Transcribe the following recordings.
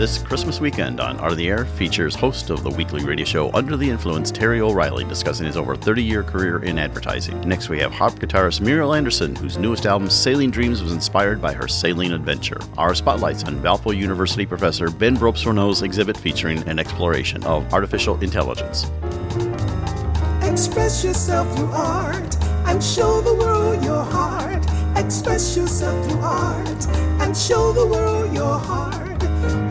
This Christmas weekend on Art on the Air features host of the weekly radio show Under the Influence, Terry O'Reilly, discussing his over 30 year career in advertising. Next, we have harp guitarist Muriel Anderson, whose newest album, Sailing Dreams, was inspired by her sailing adventure. Our spotlights on Valpo University professor Ben Brobst exhibit featuring an exploration of artificial intelligence. Express yourself through art and show the world your heart. Express yourself through art and show the world your heart.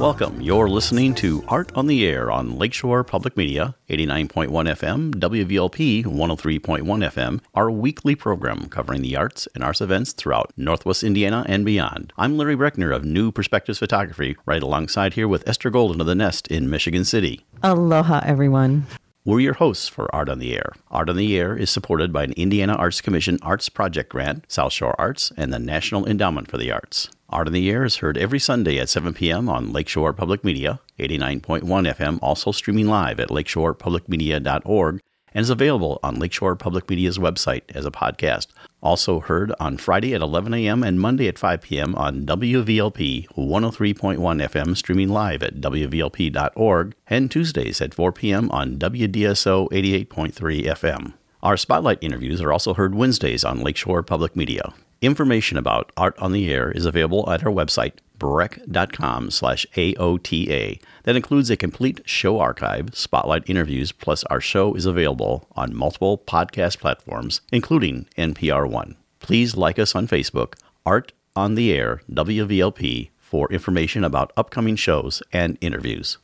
Welcome. You're listening to Art on the Air on Lakeshore Public Media, 89.1 FM, WVLP 103.1 FM, our weekly program covering the arts and arts events throughout Northwest Indiana and beyond. I'm Larry Breckner of New Perspectives Photography, right alongside here with Esther Golden of The Nest in Michigan City. Aloha, everyone. We're your hosts for Art on the Air. Art on the Air is supported by an Indiana Arts Commission Arts Project Grant, South Shore Arts, and the National Endowment for the Arts. Art on the Air is heard every Sunday at 7 p.m. on Lakeshore Public Media, 89.1 FM, also streaming live at lakeshorepublicmedia.org, and is available on Lakeshore Public Media's website as a podcast. Also heard on Friday at 11 a.m. and Monday at 5 p.m. on WVLP 103.1 FM, streaming live at WVLP.org, and Tuesdays at 4 p.m. on WDSO 88.3 FM. Our spotlight interviews are also heard Wednesdays on Lakeshore Public Media. Information about Art on the Air is available at our website, breck.com slash AOTA. That includes a complete show archive, spotlight interviews, plus our show is available on multiple podcast platforms, including NPR One. Please like us on Facebook, Art on the Air, WVLP, for information about upcoming shows and interviews.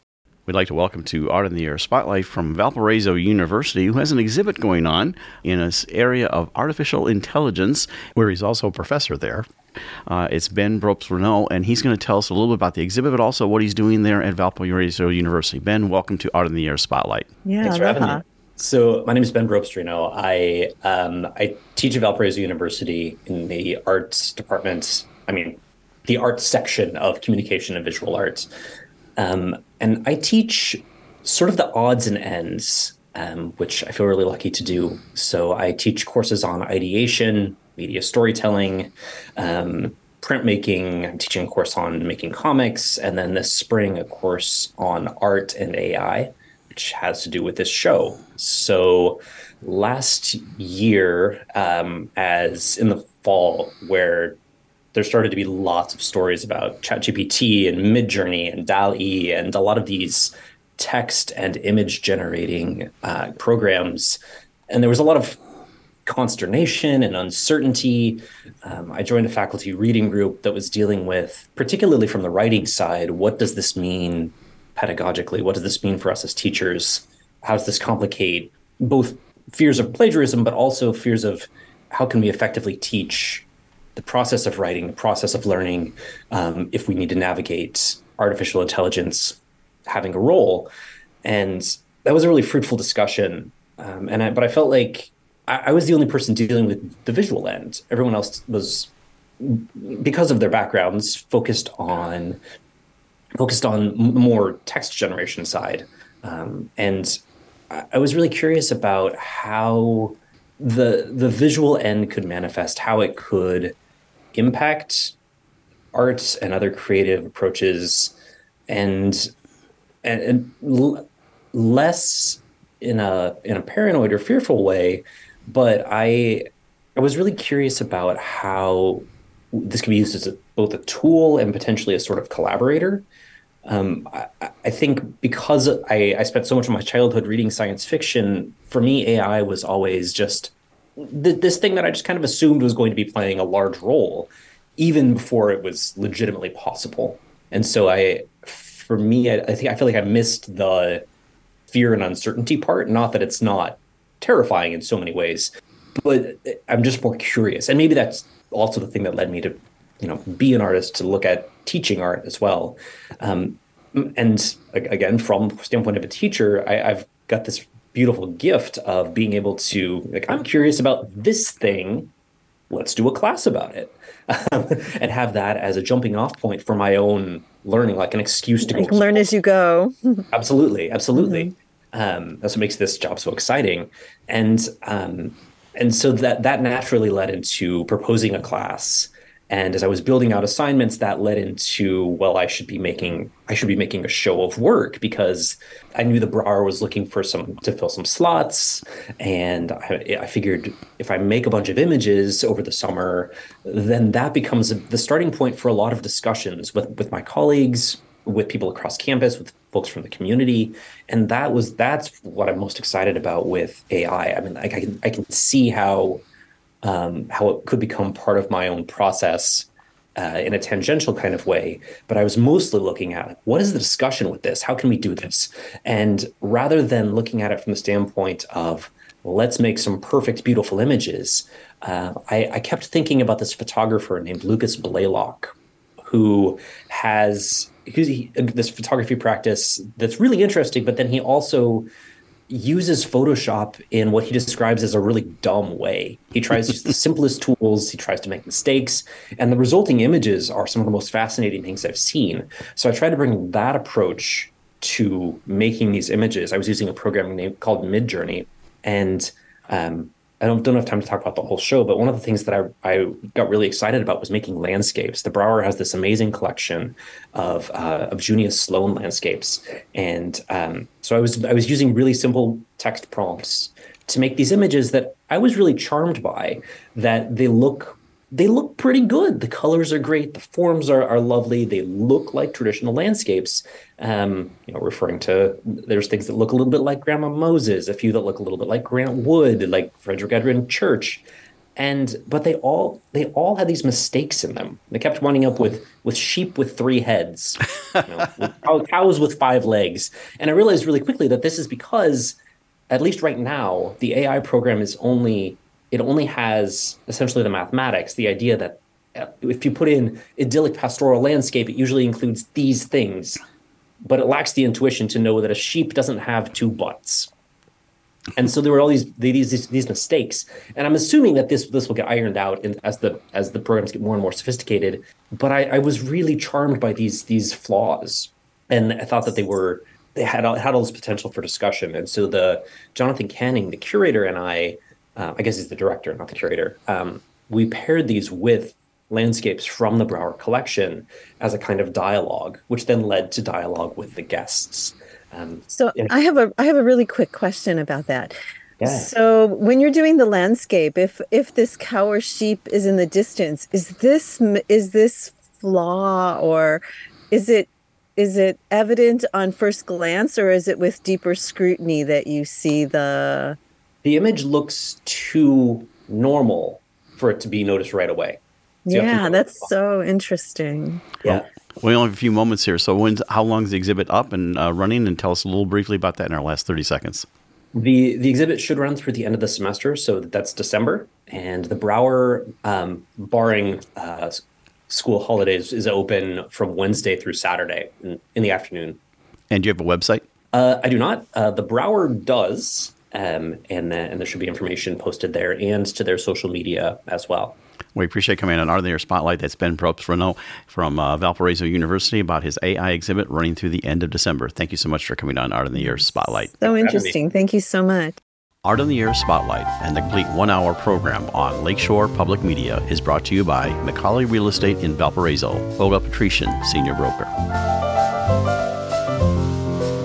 We'd like to welcome to Art on the Air Spotlight from Valparaiso University, who has an exhibit going on in this area of artificial intelligence, where he's also a professor there. Uh, it's Ben Brobst-Renaud, and he's going to tell us a little bit about the exhibit, but also what he's doing there at Valparaiso University. Ben, welcome to Art on the Air Spotlight. Yeah, Thanks for having me. So my name is Ben Brobst-Renaud. I um, I teach at Valparaiso University in the arts department. I mean, the arts section of communication and visual arts. Um, and I teach sort of the odds and ends, um, which I feel really lucky to do. So I teach courses on ideation, media storytelling, um, printmaking. I'm teaching a course on making comics, and then this spring a course on art and AI, which has to do with this show. So last year, um, as in the fall, where there started to be lots of stories about ChatGPT and Midjourney and DALL-E and a lot of these text and image generating uh, programs. And there was a lot of consternation and uncertainty. Um, I joined a faculty reading group that was dealing with, particularly from the writing side, what does this mean pedagogically? What does this mean for us as teachers? How does this complicate both fears of plagiarism, but also fears of how can we effectively teach the process of writing, the process of learning, um, if we need to navigate artificial intelligence having a role. And that was a really fruitful discussion. Um, and I, but I felt like I, I, was the only person dealing with the visual end. Everyone else was, because of their backgrounds, focused on focused on more text generation side. Um, and I, was really curious about how the the visual end could manifest, how it could impact arts and other creative approaches, and and, and l- less in a in a paranoid or fearful way. But I I was really curious about how this can be used as a, both a tool and potentially a sort of collaborator. Um, I, I, think because I, I, spent so much of my childhood reading science fiction, for me, AI was always just th- this thing that I just kind of assumed was going to be playing a large role, even before it was legitimately possible. And so I, for me, I, I think I feel like I missed the fear and uncertainty part. Not that it's not terrifying in so many ways, but I'm just more curious. And maybe that's also the thing that led me to, you know, be an artist to look at teaching art as well. Um, and again, from standpoint of a teacher, I, I've got this beautiful gift of being able to like i'm curious about this thing. Let's do a class about it. And have that as a jumping off point for my own learning like an excuse to like learn as you go. Absolutely absolutely. Mm-hmm. um, that's what makes this job so exciting. And um, and so that that naturally led into proposing a class and as i was building out assignments that led into well i should be making i should be making a show of work because i knew the Brauer was looking for some to fill some slots. And I, I figured if i make a bunch of images over the summer then that becomes the starting point for a lot of discussions with with my colleagues with people across campus with folks from the community. And that was that's what i'm most excited about with ai i. Mean I can i can see how um, how it could become part of my own process uh, in a tangential kind of way. But I was mostly looking at what is the discussion with this? How can we do this? And rather than looking at it from the standpoint of let's make some perfect, beautiful images, uh, I, I, kept thinking about this photographer named Lucas Blalock, who has he, this photography practice that's really interesting, but then he also uses Photoshop in what he describes as a really dumb way. He tries to use the simplest tools, he tries to make mistakes, and the resulting images are some of the most fascinating things I've seen. So I tried to bring that approach to making these images. I was using a program named called Midjourney, and um, I don't, don't have time to talk about the whole show, but one of the things that I, I got really excited about was making landscapes. The Brauer has this amazing collection of uh, of Junius Sloan landscapes, and um, so I was I was using really simple text prompts to make these images that I was really charmed by. That they look they look pretty good. The colors are great. The forms are, are lovely. They look like traditional landscapes. Um, you know, referring to there's things that look a little bit like Grandma Moses, a few that look a little bit like Grant Wood, like Frederick Edwin Church, and but they all they all had these mistakes in them. They kept winding up with with sheep with three heads, you know, with cows with five legs, and I realized really quickly that this is because, at least right now, the AI program is only it only has essentially the mathematics, the idea that uh, if you put in idyllic pastoral landscape, it usually includes these things, but it lacks the intuition to know that a sheep doesn't have two butts. And so there were all these these these mistakes, and I'm assuming that this this will get ironed out in, as the as the programs get more and more sophisticated. But I, I was really charmed by these these flaws, and I thought that they were they had had all this potential for discussion. And so the Jonathan Canning, the curator, and I uh, I guess he's the director, not the curator. Um, we paired these with landscapes from the Brauer collection as a kind of dialogue, which then led to dialogue with the guests. Um, so I have a I have a really quick question about that. Yeah. So when you're doing the landscape, if if this cow or sheep is in the distance, is this is this flaw or is it is it evident on first glance or is it with deeper scrutiny that you see the the image looks too normal for it to be noticed right away. So yeah, that's so interesting. Yeah. We only have a few moments here. So, when, how long is the exhibit up and uh, running? And tell us a little briefly about that in our last 30 seconds. The the exhibit should run through the end of the semester, so that's December. And the Brauer, um, barring uh, school holidays, is open from Wednesday through Saturday in, in the afternoon. And do you have a website? Uh, I do not. Uh, the Brauer does. Um, and, and there should be information posted there and to their social media as well. We appreciate coming on Art on the Air Spotlight. That's Ben Brobst-Renaud from uh, Valparaiso University about his AI exhibit running through the end of December. Thank you so much for coming on Art on the Air Spotlight. So interesting. Thank you so much. Art on the Air Spotlight and the complete one hour program on Lakeshore Public Media is brought to you by Macaulay Real Estate in Valparaiso, Olga Patrician, Senior Broker.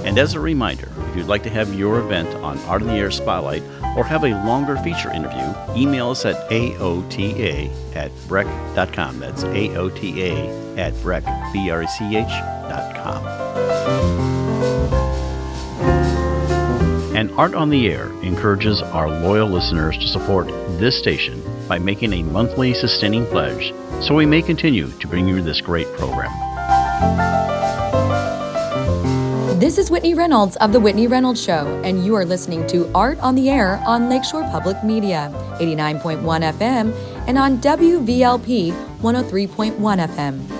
And as a reminder, if you'd like to have your event on Art on the Air Spotlight or have a longer feature interview, email us at aota at brech.com. That's aota at brech, B-R-E-C-H dot com. And Art on the Air encourages our loyal listeners to support this station by making a monthly sustaining pledge so we may continue to bring you this great program. This is Whitney Reynolds of The Whitney Reynolds Show, and you are listening to Art on the Air on Lakeshore Public Media, 89.1 FM, and on WVLP 103.1 FM.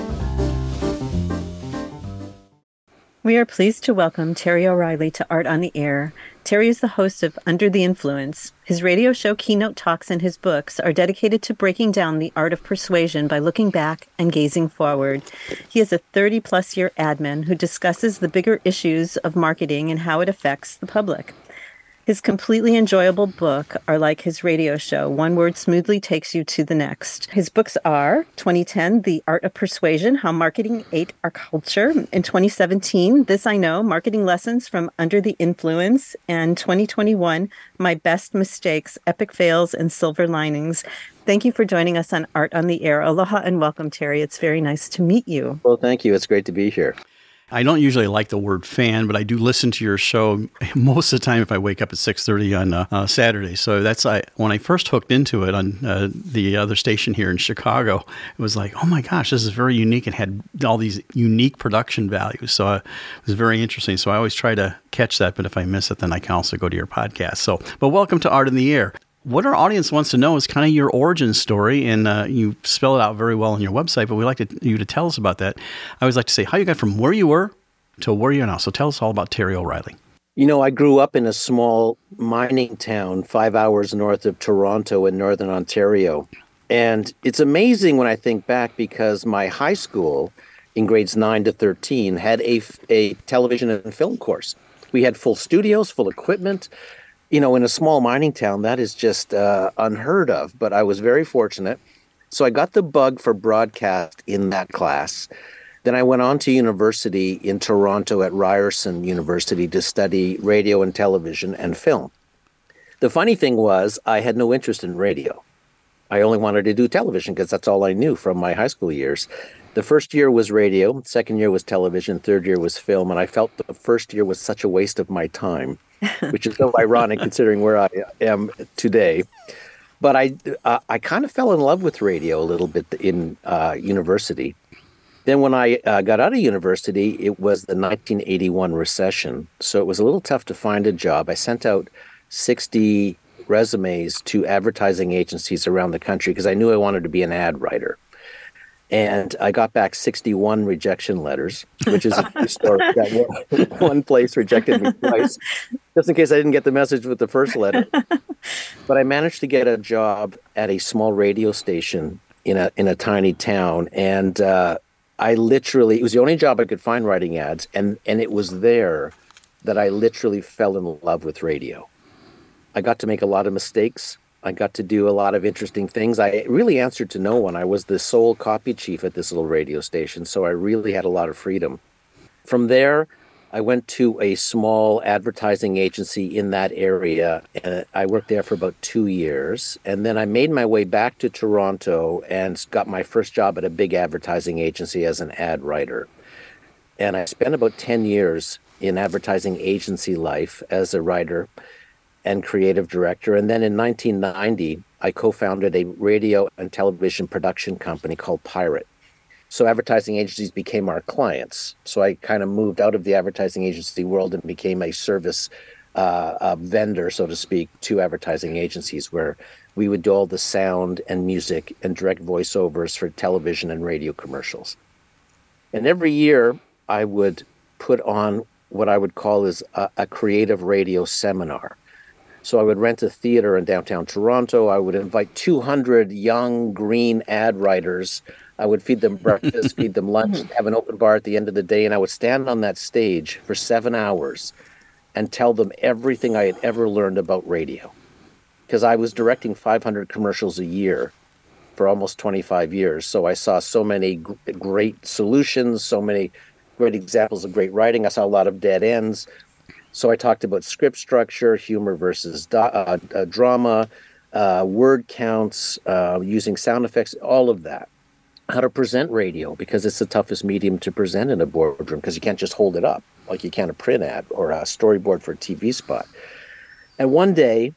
We are pleased to welcome Terry O'Reilly to Art on the Air. Terry is the host of Under the Influence. His radio show keynote talks and his books are dedicated to breaking down the art of persuasion by looking back and gazing forward. He is a 30 plus year admin who discusses the bigger issues of marketing and how it affects the public. His completely enjoyable book are like his radio show. One word smoothly takes you to the next. His books are 2010, The Art of Persuasion, How Marketing Ate Our Culture. In 2017, This I Know, Marketing Lessons from Under the Influence. And 2021, My Best Mistakes, Epic Fails and Silver Linings. Thank you for joining us on Art on the Air. Aloha and welcome, Terry. It's very nice to meet you. Well, thank you. It's great to be here. I don't usually like the word fan, but I do listen to your show most of the time if I wake up at 6:30 on uh, uh, Saturday. So that's I when I first hooked into it on uh, the other station here in Chicago, it was like, "Oh my gosh, this is very unique and had all these unique production values." So uh, it was very interesting. So I always try to catch that, but if I miss it, then I can also go to your podcast. So, but welcome to Art on the Air what our audience wants to know is kind of your origin story, and uh, you spell it out very well on your website. But we'd like to, you to tell us about that. I always like to say how you got from where you were to where you are now. So tell us all about Terry O'Reilly. You know, I grew up in a small mining town five hours north of Toronto in northern Ontario. And it's amazing when I think back because my high school in grades 9 to 13 had a, a television and film course. We had full studios, full equipment you know, in a small mining town, that is just uh, unheard of. But I was very fortunate. So I got the bug for broadcast in that class. Then I went on to university in Toronto at Ryerson University to study radio and television and film. The funny thing was, I had no interest in radio. I only wanted to do television because that's all I knew from my high school years. The first year was radio, second year was television, third year was film, and I felt the first year was such a waste of my time which is so ironic considering where I am today. But I uh, I kind of fell in love with radio a little bit in uh, university. Then when I uh, got out of university, it was the 1981 recession, so it was a little tough to find a job. I sent out 60 resumes to advertising agencies around the country because I knew I wanted to be an ad writer and I got back 61 rejection letters, which is a story. one, one place rejected me twice, just in case I didn't get the message with the first letter. But I managed to get a job at a small radio station in a in a tiny town, and uh, I literally it was the only job I could find writing ads, and and it was there that I literally fell in love with radio. I got to make a lot of mistakes. I got to do a lot of interesting things. I really answered to no one. I was the sole copy chief at this little radio station, so I really had a lot of freedom. From there, I went to a small advertising agency in that area. And I worked there for about two years. And then I made my way back to Toronto and got my first job at a big advertising agency as an ad writer. And I spent about 10 years in advertising agency life as a writer and creative director. And then in 1990, I co founded a radio and television production company called Pirate. So advertising agencies became our clients. So I kind of moved out of the advertising agency world and became a service uh, a vendor, so to speak, to advertising agencies where we would do all the sound and music and direct voiceovers for television and radio commercials. And every year I would put on what I would call is a, a creative radio seminar so I would rent a theater in downtown Toronto. I would invite 200 young green ad writers. I would feed them breakfast, feed them lunch, hmm. have an open bar at the end of the day, and I would stand on that stage for seven hours and tell them everything I had ever learned about radio. Because I was directing 500 commercials a year for almost 25 years. So I saw so many great solutions, so many great examples of great writing. I saw a lot of dead ends. So I talked about script structure, humor versus do- uh, uh, drama, uh, word counts, uh, using sound effects, all of that. How to present radio because it's the toughest medium to present in a boardroom because you can't just hold it up like you can a print ad or a storyboard for a TV spot. And one day,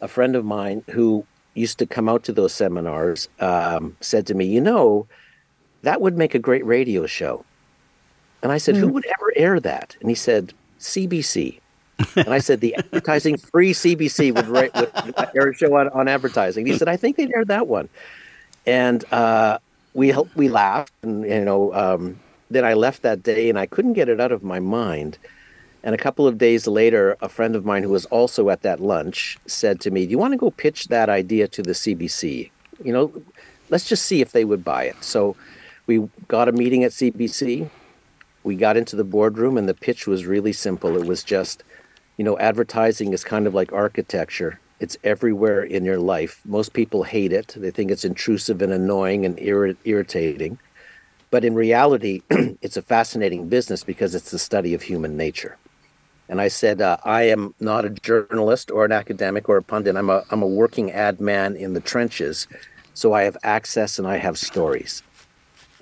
a friend of mine who used to come out to those seminars um, said to me, You know, that would make a great radio show. And I said, mm. Who would ever air that? And he said, CBC. and I said the advertising free CBC would, would, air a show on, on advertising. He said I think they'd air that one, and uh, we we laughed, and you know um, then I left that day and I couldn't get it out of my mind. And a couple of days later, a friend of mine who was also at that lunch said to me, Do you want to go pitch that idea to the CBC? You know, let's just see if they would buy it. So we got a meeting at CBC. We got into the boardroom, and the pitch was really simple. It was just, you know, advertising is kind of like architecture. It's everywhere in your life. Most people hate it. They think it's intrusive and annoying and irri- irritating. But in reality, it's a fascinating business because it's the study of human nature. And I said, uh, I am not a journalist or an academic or a pundit. I'm a, I'm a working ad man in the trenches. So I have access and I have stories.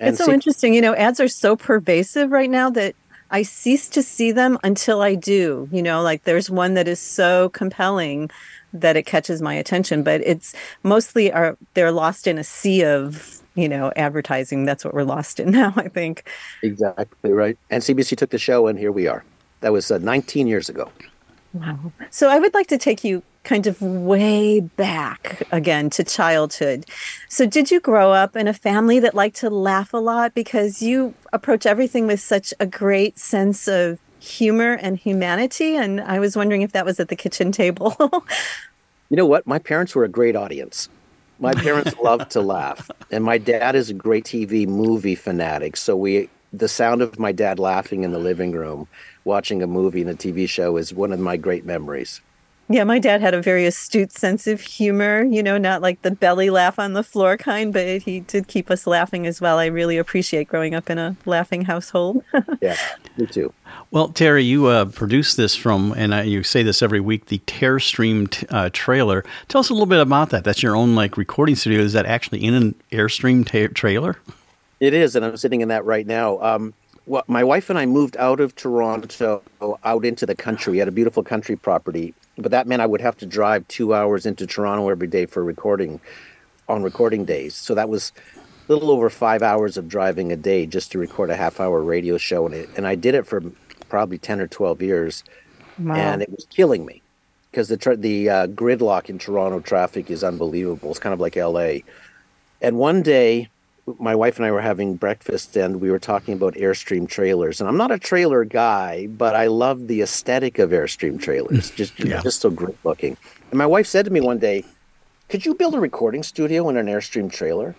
It's so see- interesting. You know, ads are so pervasive right now that I cease to see them until I do. You know, like there's one that is so compelling that it catches my attention, but it's mostly are they're lost in a sea of you know advertising. That's what we're lost in now. I think. Exactly right. And CBC took the show, and here we are. That was uh, 19 years ago. Wow. So I would like to take you kind of way back again to childhood. So, did you grow up in a family that liked to laugh a lot because you approach everything with such a great sense of humor and humanity? And I was wondering if that was at the kitchen table. you know what? My parents were a great audience. My parents loved to laugh, and my dad is a great TV movie fanatic. So we, the sound of my dad laughing in the living room, watching a movie and a TV show, is one of my great memories. Yeah, my dad had a very astute sense of humor, you know, not like the belly laugh on the floor kind, but he did keep us laughing as well. I really appreciate growing up in a laughing household. yeah, me too. Well, Terry, you uh, produced this from, and I, you say this every week, the Airstream t- uh, trailer. Tell us a little bit about that. That's your own like recording studio. Is that actually in an Airstream trailer? It is, and I'm sitting in that right now. Um, well, my wife and I moved out of Toronto, out into the country. We had a beautiful country property but that meant I would have to drive two hours into Toronto every day for recording on recording days. So that was a little over five hours of driving a day just to record a half hour radio show. And, it, and I did it for probably 10 or 12 years. Wow. And it was killing me because the, tra- the uh, gridlock in Toronto traffic is unbelievable. It's kind of like LA. And one day my wife and I were having breakfast and we were talking about Airstream trailers. And I'm not a trailer guy, but I love the aesthetic of Airstream trailers. Just yeah. just so great looking. And my wife said to me one day, "Could you build a recording studio in an Airstream trailer?"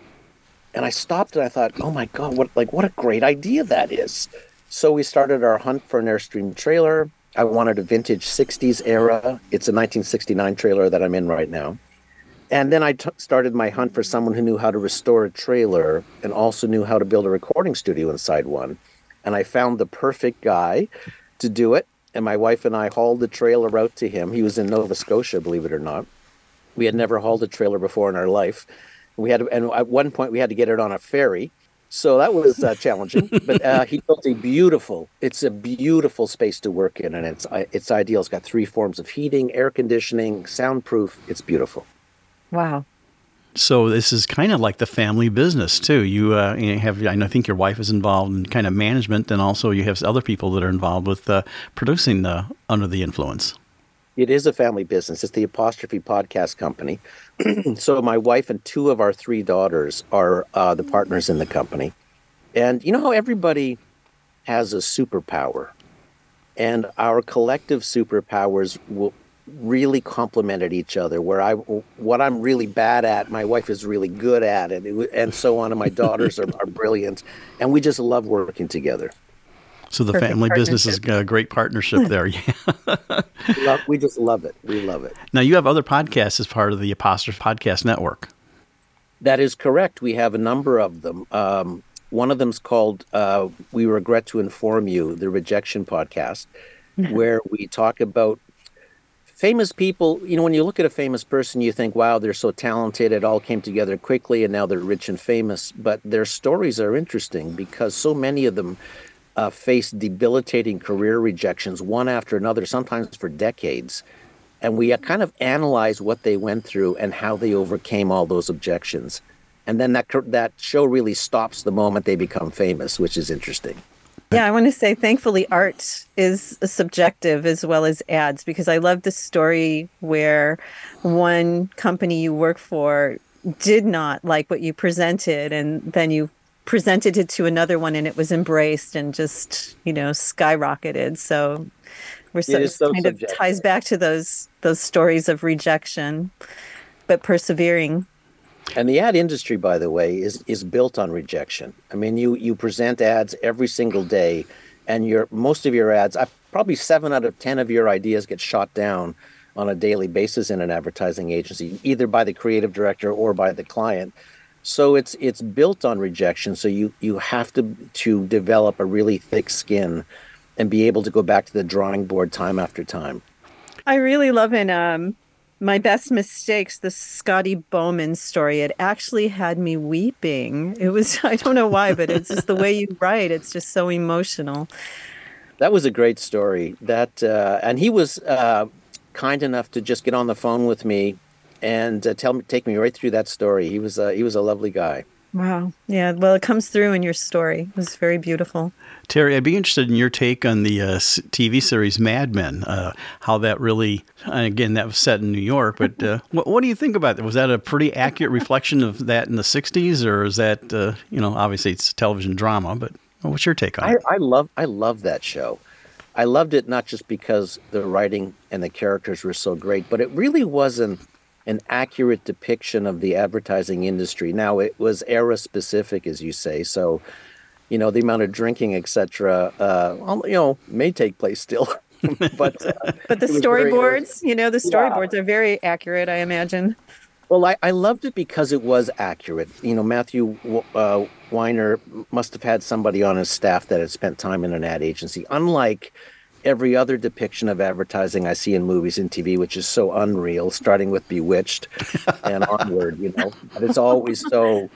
And I stopped and I thought, "Oh my god, what like what a great idea that is." So we started our hunt for an Airstream trailer. I wanted a vintage 60s era. It's a 1969 trailer that I'm in right now and then I t- started my hunt for someone who knew how to restore a trailer and also knew how to build a recording studio inside one. And I found the perfect guy to do it. And my wife and I hauled the trailer out to him. He was in Nova Scotia, believe it or not. We had never hauled a trailer before in our life. We had, and at one point, we had to get it on a ferry. So that was uh, challenging, but uh, he built a beautiful. It's a beautiful space to work in, and it's it's ideal. It's got three forms of heating, air conditioning, soundproof. It's beautiful. Wow. So this is kind of like the family business too. You, uh, you have, I think your wife is involved in kind of management, and also you have other people that are involved with uh, producing the Under the Influence. It is a family business. It's the Apostrophe Podcast Company. so my wife and two of our three daughters are uh, the partners in the company, and you know how everybody has a superpower, and our collective superpowers will really complemented each other where i what i'm really bad at my wife is really good at it and so on and my daughters are, are brilliant and we just love working together. So the Perfect family business is a great partnership there yeah. Love, we just love it we love it. Now you have other podcasts as part of the apostrophe podcast network. That is correct we have a number of them. Um, one of them's called uh, we regret to inform you the rejection podcast where we talk about famous people, you know, when you look at a famous person, you think, wow, they're so talented. It all came together quickly and now they're rich and famous. But their stories are interesting because so many of them uh, face debilitating career rejections, one after another, sometimes for decades. And we uh, kind of analyze what they went through and how they overcame all those objections. And then that, that show really stops the moment they become famous, which is interesting. Yeah, I want to say thankfully art is subjective as well as ads because I love the story where one company you work for did not like what you presented and then you presented it to another one and it was embraced and just you know skyrocketed so we're so, so kind subjective. of ties back to those those stories of rejection but persevering and the ad industry by the way is is built on rejection i mean you you present ads every single day and your most of your ads probably 7 out of 10 of your ideas get shot down on a daily basis in an advertising agency either by the creative director or by the client so it's it's built on rejection. So you you have to to develop a really thick skin and be able to go back to the drawing board time after time. I really love in um my best mistakes, the Scotty Bowman story. It actually had me weeping. It was I don't know why, but it's just the way you write. It's just so emotional. That was a great story. That uh, and he was uh, kind enough to just get on the phone with me and uh, tell me, take me right through that story. He was uh, he was a lovely guy. Wow. Yeah. Well, it comes through in your story. It was very beautiful. Terry, I'd be interested in your take on the uh, TV series Mad Men. Uh, how that really, again, that was set in New York, but uh, what, what, do you think about that? Was that a pretty accurate reflection of that in the '60s, or is that, uh, you know, obviously it's television drama, but what's your take on I, it? I love, I love that show. I loved it not just because the writing and the characters were so great, but it really wasn't an accurate depiction of the advertising industry. Now it was era specific, as you say, so you know the amount of drinking, etc. Uh, you know, may take place still. but uh, but the storyboards, you know, the storyboards yeah. are very accurate. I imagine. Well, I, I loved it because it was accurate. You know, Matthew uh, Weiner must have had somebody on his staff that had spent time in an ad agency. Unlike every other depiction of advertising I see in movies and TV, which is so unreal, starting with Bewitched and onward, you know. But it's always so.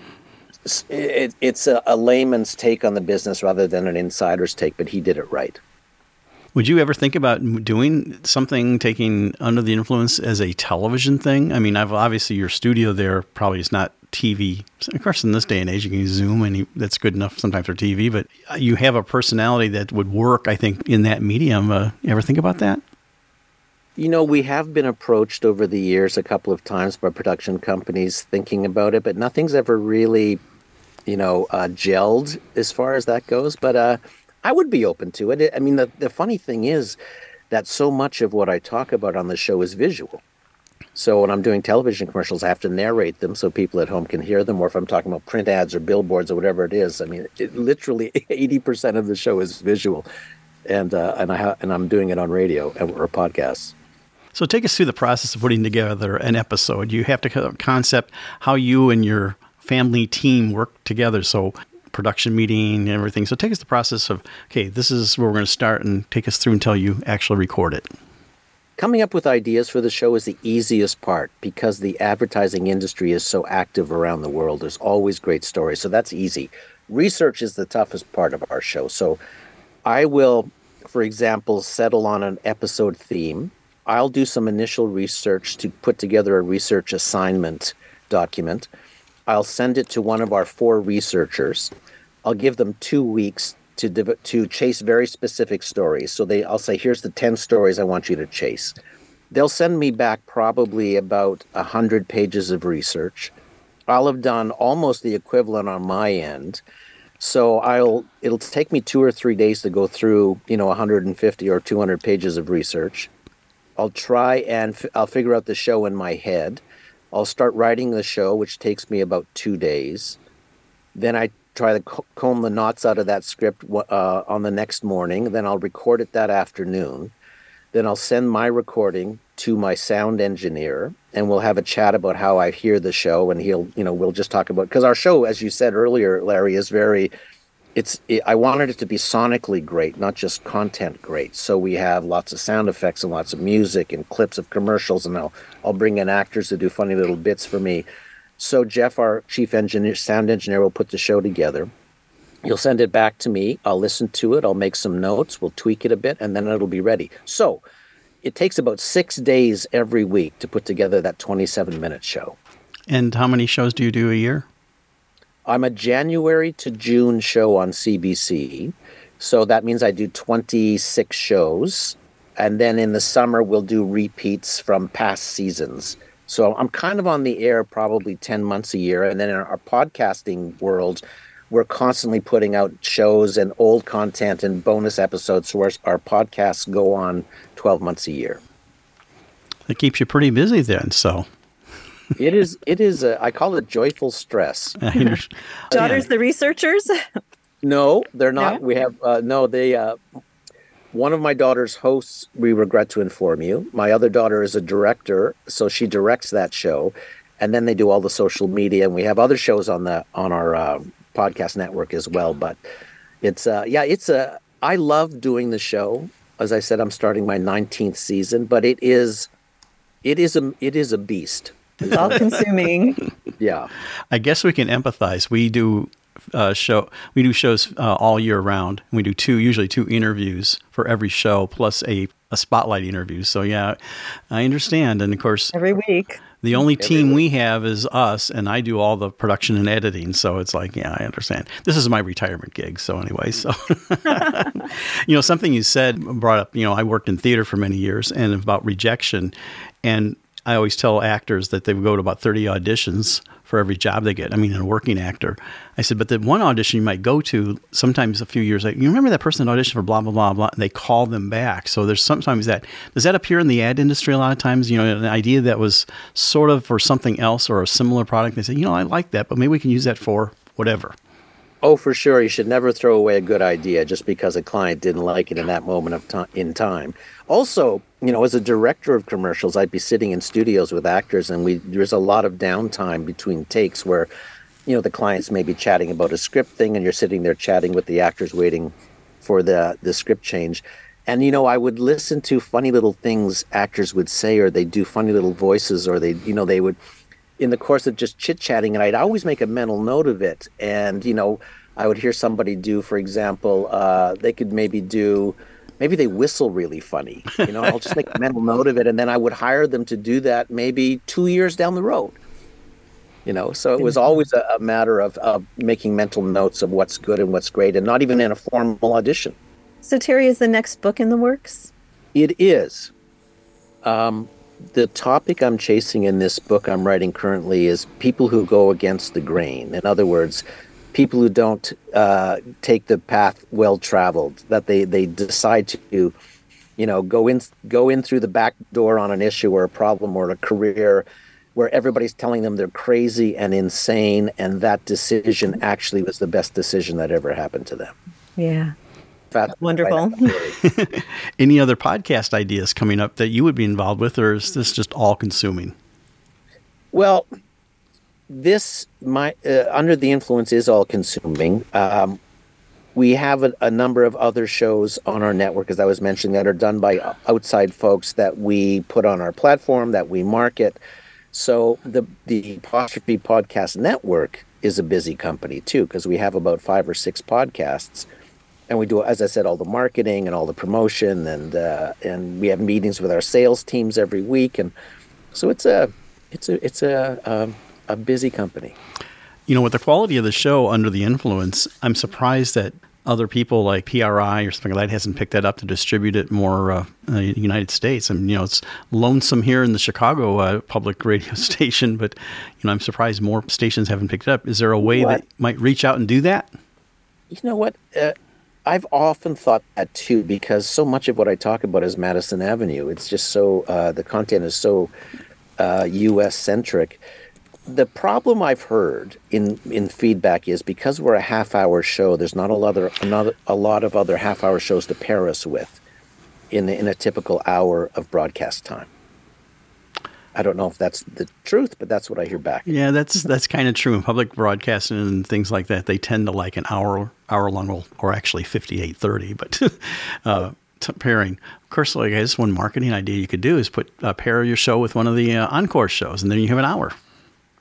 It, it's a, a layman's take on the business rather than an insider's take, but he did it right. Would you ever think about doing something taking Under the Influence as a television thing? I mean, I've obviously your studio there probably is not TV. Of course, in this day and age, you can Zoom, and you, that's good enough sometimes for TV. But you have a personality that would work, I think, in that medium. Uh, ever think about that? You know, we have been approached over the years a couple of times by production companies thinking about it, but nothing's ever really, you know, uh, gelled as far as that goes. But uh, I would be open to it. I mean, the, the funny thing is that so much of what I talk about on the show is visual. So when I'm doing television commercials, I have to narrate them so people at home can hear them. Or if I'm talking about print ads or billboards or whatever it is, I mean, it, literally 80% of the show is visual, and uh, and I ha- and I'm doing it on radio or podcasts. So take us through the process of putting together an episode. You have to concept how you and your family team work together. So production meeting and everything. So take us the process of okay, this is where we're going to start, and take us through until you actually record it. Coming up with ideas for the show is the easiest part because the advertising industry is so active around the world. There's always great stories, so that's easy. Research is the toughest part of our show. So I will, for example, settle on an episode theme. I'll do some initial research to put together a research assignment document. I'll send it to one of our four researchers. I'll give them two weeks to to chase very specific stories. So they, I'll say, here's the ten stories I want you to chase. They'll send me back probably about hundred pages of research. I'll have done almost the equivalent on my end. So I'll it'll take me two or three days to go through, you know, 150 or 200 pages of research. I'll try and f- I'll figure out the show in my head. I'll start writing the show, which takes me about two days. Then I try to comb the knots out of that script uh, on the next morning. Then I'll record it that afternoon. Then I'll send my recording to my sound engineer, and we'll have a chat about how I hear the show. And he'll, you know, we'll just talk about because our show, as you said earlier, Larry, is very. It's. It, I wanted it to be sonically great, not just content great. So we have lots of sound effects and lots of music and clips of commercials, and I'll I'll bring in actors to do funny little bits for me. So Jeff, our chief engineer, sound engineer, will put the show together. You'll send it back to me. I'll listen to it. I'll make some notes. We'll tweak it a bit, and then it'll be ready. So it takes about six days every week to put together that 27 minute show. And how many shows do you do a year? I'm a January to June show on CBC. So that means I do 26 shows. And then in the summer, we'll do repeats from past seasons. So I'm kind of on the air probably 10 months a year. And then in our podcasting world, we're constantly putting out shows and old content and bonus episodes where our podcasts go on 12 months a year. That keeps you pretty busy then, so. it is, it is, a, I call it joyful stress. Daughters, the researchers? no, they're not. No? We have, uh, no, they, uh, one of my daughters hosts We Regret to Inform You. My other daughter is a director, so she directs that show. And then they do all the social media, and we have other shows on the on our uh, podcast network as well. But it's uh, yeah, it's a. I love doing the show. As I said, I'm starting my 19th season, but it is, it is a it is a beast. It's all consuming. yeah. I guess we can empathize. We do uh, show. We do shows uh, all year round. We do two, usually two interviews for every show, plus a, a spotlight interview. So yeah, I understand. And of course, every week. The only team we have is us, and I do all the production and editing. So it's like, yeah, I understand. This is my retirement gig. So anyway, so you know, something you said brought up. You know, I worked in theater for many years, and about rejection, and I always tell actors that they would go to about 30 auditions for every job they get. I mean, a working actor. I said, but the one audition you might go to sometimes a few years later, you remember that person that auditioned for blah, blah, blah, blah, and they call them back. So there's sometimes that. Does that appear in the ad industry a lot of times? You know, an idea that was sort of for something else or a similar product. They say, you know, I like that, but maybe we can use that for whatever. Oh, for sure. You should never throw away a good idea just because a client didn't like it in that moment of time in time. Also, you know, as a director of commercials, I'd be sitting in studios with actors, and we there's a lot of downtime between takes where, you know, the clients may be chatting about a script thing, and you're sitting there chatting with the actors, waiting for the the script change. And you know, I would listen to funny little things actors would say, or they do funny little voices, or they, you know, they would in the course of just chit chatting, and I'd always make a mental note of it. And you know, I would hear somebody do, for example, uh, they could maybe do, maybe they whistle really funny. You know, I'll just make a mental note of it, and then I would hire them to do that maybe two years down the road. You know, so it was always a, a matter of, of making mental notes of what's good and what's great, and not even in a formal audition. So, Terry, is the next book in the works? It is. Um, the topic I'm chasing in this book I'm writing currently is people who go against the grain. In other words, people who don't uh, take the path well traveled, that they, they decide to, you know, go in go in through the back door on an issue or a problem or a career where everybody's telling them they're crazy and insane, and that decision actually was the best decision that ever happened to them. Yeah. That's wonderful. Any other podcast ideas coming up that you would be involved with, or is this just all consuming? Well, this my uh, under the influence is all consuming. Um, we have a, a, number of other shows on our network, as I was mentioning, that are done by outside folks that we put on our platform that we market. So the the Apostrophe Podcast Network is a busy company too, because we have about five or six podcasts and we do, as I said, all the marketing and all the promotion, and uh, and we have meetings with our sales teams every week, and so it's a it's a it's a um, a busy company. You know, with the quality of the show under the influence, I'm surprised that other people like PRI or something like that hasn't picked that up to distribute it more uh, in the United States. I mean, you know, it's lonesome here in the Chicago uh, public radio station, but you know, I'm surprised more stations haven't picked it up. Is there a way what? that might reach out and do that? You know what? Uh, I've often thought that too, because so much of what I talk about is Madison Avenue. It's just so uh, the content is so uh, U.S. centric. The problem I've heard in in feedback is because we're a half hour show. There's not a lot of a lot of other half hour shows to pair us with in in a typical hour of broadcast time. I don't know if that's the truth, but that's what I hear back. Yeah, that's that's kind of true in public broadcasting and things like that. They tend to like an hour hour long, or actually fifty eight thirty, but. uh, T- pairing. Of course, like I guess one marketing idea you could do is put uh, pair your show with one of the uh, encore shows, and then you have an hour.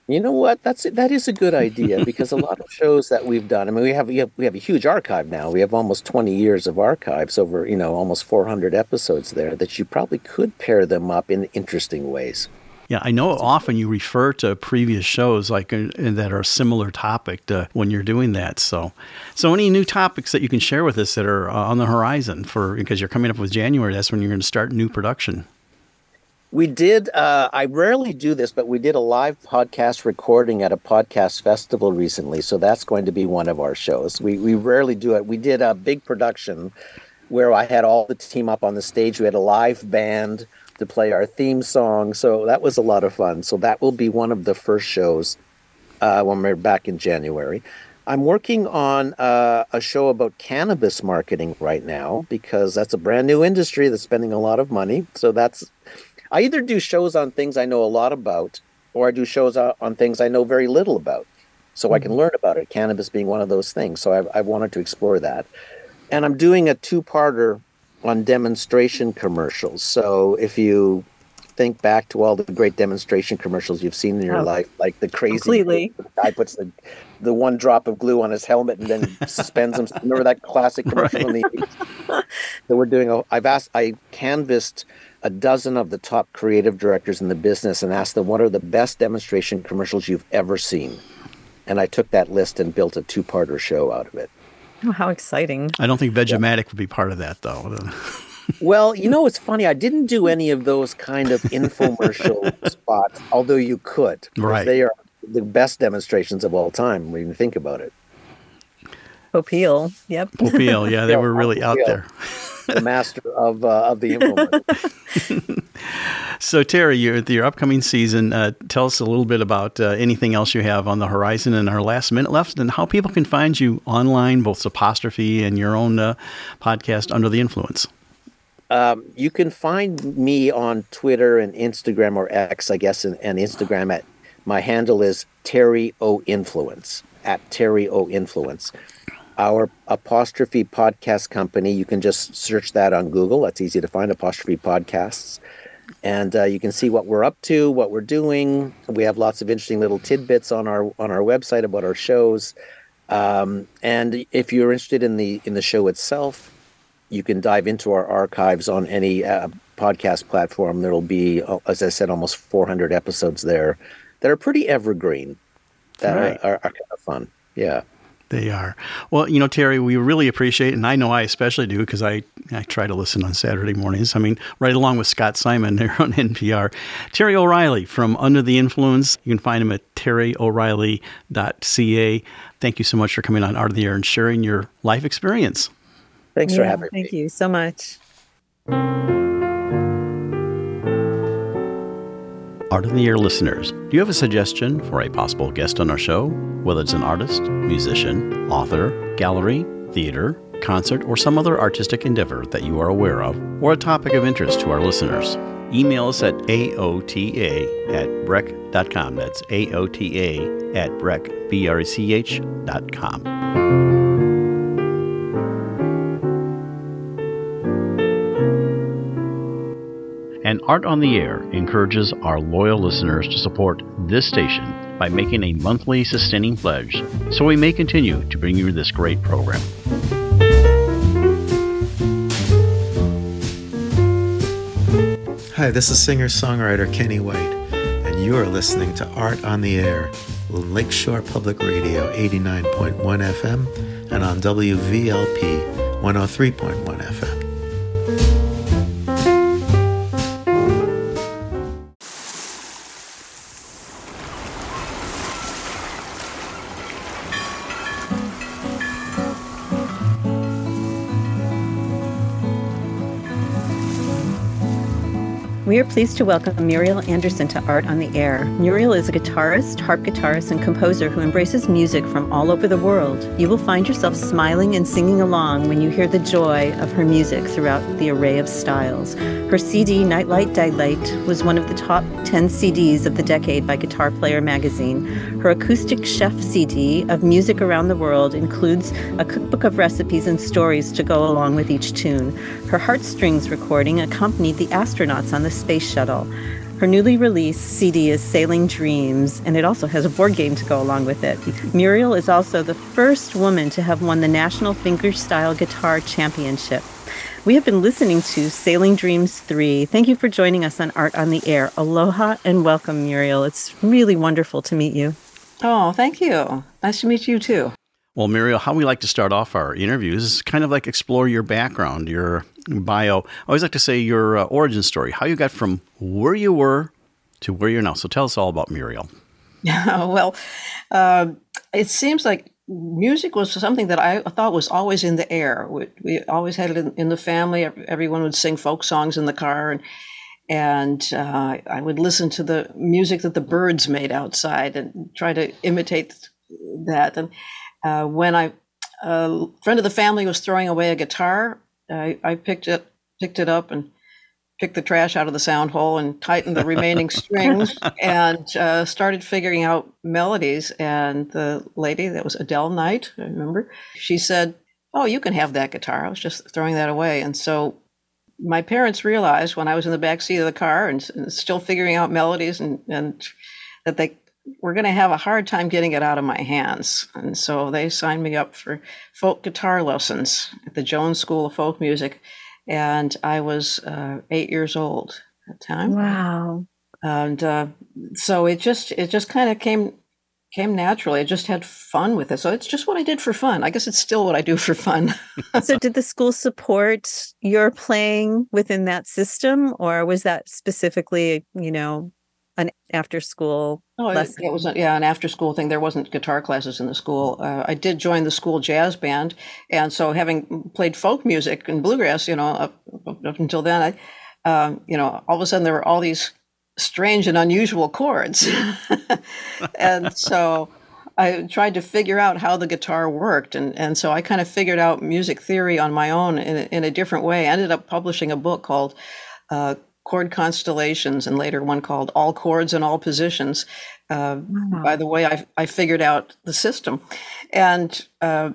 You know what? That's that is a good idea because a lot of shows that we've done. I mean, we have, we have we have a huge archive now. We have almost twenty years of archives over you know almost four hundred episodes there that you probably could pair them up in interesting ways. Yeah, I know often you refer to previous shows like uh, that are a similar topic to when you're doing that. So, so any new topics that you can share with us that are uh, on the horizon for because you're coming up with January, that's when you're going to start new production. We did. Uh, I rarely do this, but we did a live podcast recording at a podcast festival recently. So that's going to be one of our shows. We we rarely do it. We did a big production where I had all the team up on the stage. We had a live band to play our theme song. So that was a lot of fun. So that will be one of the first shows uh, when we're back in January. I'm working on uh, a show about cannabis marketing right now because that's a brand new industry that's spending a lot of money. So that's I either do shows on things I know a lot about, or I do shows on things I know very little about, so mm-hmm. I can mm-hmm. learn about it. Cannabis being one of those things. So I've, I've wanted to explore that, and I'm doing a two-parter on demonstration commercials. So if you think back to all the great demonstration commercials you've seen in your oh, life, like the crazy completely. guy puts the the one drop of glue on his helmet and then suspends him. Remember that classic commercial? Right. that we're doing. A, I've asked. I canvassed a dozen of the top creative directors in the business and asked them what are the best demonstration commercials you've ever seen. And I took that list and built a two-parter show out of it. Oh, how exciting! I don't think Vegematic yeah. would be part of that, though. well, you know, it's funny. I didn't do any of those kind of infomercial spots, although you could. Right. They are the best demonstrations of all time when you think about it. Popeil, yep. Popeil, yeah, they yeah, were really out there. The master of uh, of the infomercial. so, Terry, your your upcoming season, uh, tell us a little bit about uh, anything else you have on the horizon and our last minute left, and how people can find you online, both apostrophe and your own uh, podcast, Under the Influence. Um, you can find me on Twitter and Instagram or X, I guess, and, and Instagram at my handle is Terry O Influence at Terry O Influence. Our apostrophe podcast company, you can just search that on Google. That's easy to find apostrophe podcasts. And uh, you can see what we're up to, what we're doing. We have lots of interesting little tidbits on our on our website about our shows. Um, and if you're interested in the in the show itself, you can dive into our archives on any uh, podcast platform. There'll be, uh, as I said, almost 400 episodes there that are pretty evergreen. That right. are, are, are kind of fun. Yeah. They are. Well, you know, Terry, we really appreciate, and I know I especially do because I, I try to listen on Saturday mornings. I mean, right along with Scott Simon there on NPR. Terry O'Reilly from Under the Influence. You can find him at terryoreilly.ca. Thank you so much for coming on Art on the Air and sharing your life experience. Thanks yeah, for having thank me. Thank you so much. Art on the Air listeners, do you have a suggestion for a possible guest on our show? Whether it's an artist, musician, author, gallery, theater, concert, or some other artistic endeavor that you are aware of, or a topic of interest to our listeners, email us at aota at brech.com. That's aota at brech, B-R-E-C-H dot com. Art on the Air encourages our loyal listeners to support this station by making a monthly sustaining pledge so we may continue to bring you this great program. Hi, this is singer songwriter Kenny White, and you are listening to Art on the Air on Lakeshore Public Radio 89.1 FM and on WVLP 103.1 FM. Pleased to welcome Muriel Anderson to Art on the Air. Muriel is a guitarist, harp guitarist, and composer who embraces music from all over the world. You will find yourself smiling and singing along when you hear the joy of her music throughout the array of styles. Her CD, Nightlight Daylight, was one of the top 10 CDs of the decade by Guitar Player magazine. Her acoustic chef CD of music around the world includes a cookbook of recipes and stories to go along with each tune. Her heartstrings recording accompanied the astronauts on the space shuttle. Her newly released CD is Sailing Dreams, and it also has a board game to go along with it. Muriel is also the first woman to have won the National Fingerstyle Guitar Championship. We have been listening to Sailing Dreams 3. Thank you for joining us on Art on the Air. Aloha and welcome, Muriel. It's really wonderful to meet you. Oh, thank you. Nice to meet you too. Well, Muriel, how we like to start off our interviews is kind of like explore your background, your bio. I always like to say your uh, origin story, how you got from where you were to where you're now. So tell us all about Muriel. well, uh, it seems like music was something that I thought was always in the air. We, we always had it in, in, the family. Everyone would sing folk songs in the car, and and uh, I would listen to the music that the birds made outside and try to imitate that. And uh, when I a friend of the family was throwing away a guitar, I, I picked it picked it up and picked the trash out of the sound hole and tightened the remaining strings and uh, started figuring out melodies. And the lady that was Adele Knight, I remember, she said, "Oh, you can have that guitar." I was just throwing that away, and so my parents realized when I was in the back seat of the car and, and still figuring out melodies and, and that they we're going to have a hard time getting it out of my hands. And so they signed me up for folk guitar lessons at the Jones School of Folk Music. And I was uh, eight years old at the time. Wow. And uh, so it just it just kind of came came naturally. I just had fun with it. So it's just what I did for fun. I guess it's still what I do for fun. so did the school support your playing within that system or was that specifically, you know, an after school oh, lesson? It, it was a, yeah, an after school thing. There wasn't guitar classes in the school. Uh, I did join the school jazz band, and so having played folk music and bluegrass, you know, up, up until then, I, um, you know, all of a sudden there were all these strange and unusual chords, and so. I tried to figure out how the guitar worked. And, and so I kind of figured out music theory on my own in a, in a different way. I ended up publishing a book called uh, chord constellations and later one called all chords in all positions uh, wow. by the way I, I figured out the system and uh,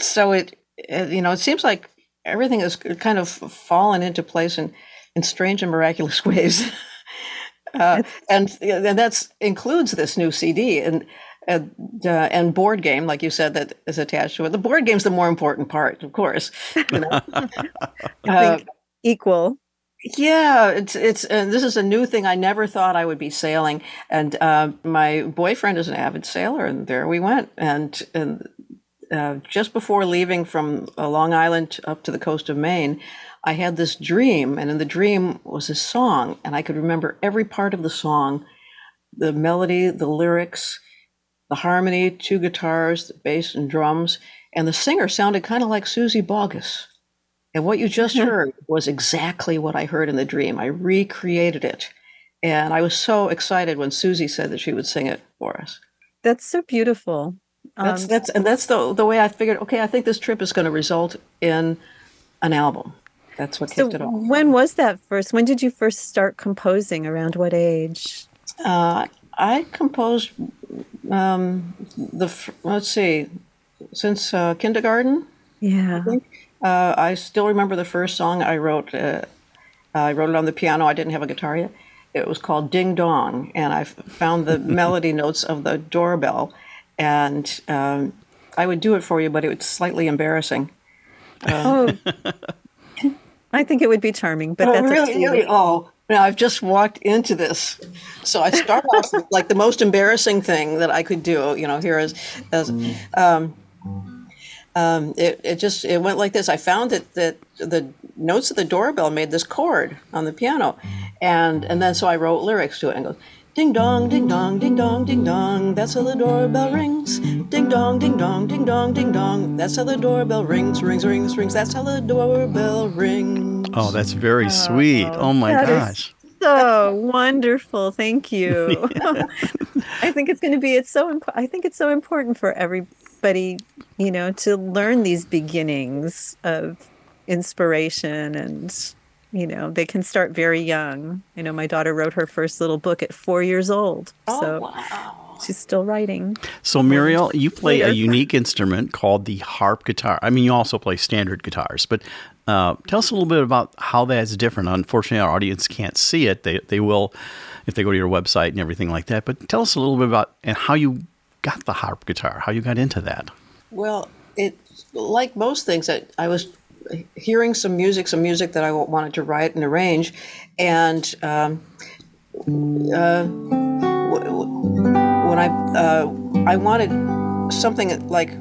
so it, it, you know it seems like everything has kind of fallen into place in, in strange and miraculous ways uh, and and that includes this new cd and and, uh, and board game, like you said, that is attached to it. The board game's the more important part, of course. You know? uh, equal yeah, it's it's and this is a new thing. I never thought I would be sailing, and uh, my boyfriend is an avid sailor, and there we went. And and uh, just before leaving from uh, Long Island up to the coast of Maine, I had this dream, and in the dream was a song, and I could remember every part of the song, the melody, the lyrics, the harmony, two guitars, the bass and drums, and the singer sounded kind of like Suzy Bogguss. And what you just mm-hmm. heard was exactly what I heard in the dream. I recreated it. And I was so excited when Suzy said that she would sing it for us. That's so beautiful. That's um, that's and that's the the way I figured. Okay, I think this trip is going to result in an album. That's what kicked so it off. When was that first? When did you first start composing? Around what age? Uh, I composed um, the let's see, since uh, kindergarten. Yeah. I uh, I still remember the first song I wrote. Uh, I wrote it on the piano. I didn't have a guitar yet. It was called Ding Dong, and I found the melody notes of the doorbell, and um, I would do it for you, but it was slightly embarrassing. Um, oh, I think it would be charming, but that's really, really. Oh, now I've just walked into this, so I start off like the most embarrassing thing that I could do. You know, here is, as as. Um, um, it, it just it went like this. I found that that the notes of the doorbell made this chord on the piano, and and then so I wrote lyrics to it and goes. Ding dong, ding dong, ding dong, ding dong. That's how the doorbell rings. Ding dong, ding dong, ding dong, ding dong. That's how the doorbell rings, rings, rings, rings. That's how the doorbell rings. Oh, that's very sweet. Oh my gosh. So wonderful. Thank you. I think it's going to be it's so imp- I think it's so important for every everybody, you know, to learn these beginnings of inspiration and you know they can start very young. You know my daughter wrote her first little book at four years old oh, so wow. she's still writing. So muriel you play a unique instrument called the harp guitar. I mean you also play standard guitars but uh, tell us a little bit about how that's different. Unfortunately our audience can't see it. They, they will if they go to your website and everything like that but tell us a little bit about and how you got the harp guitar, how you got into that. Well, it like most things that I was hearing some music, some music that I wanted to write and arrange, and um, uh, when I uh, I wanted something like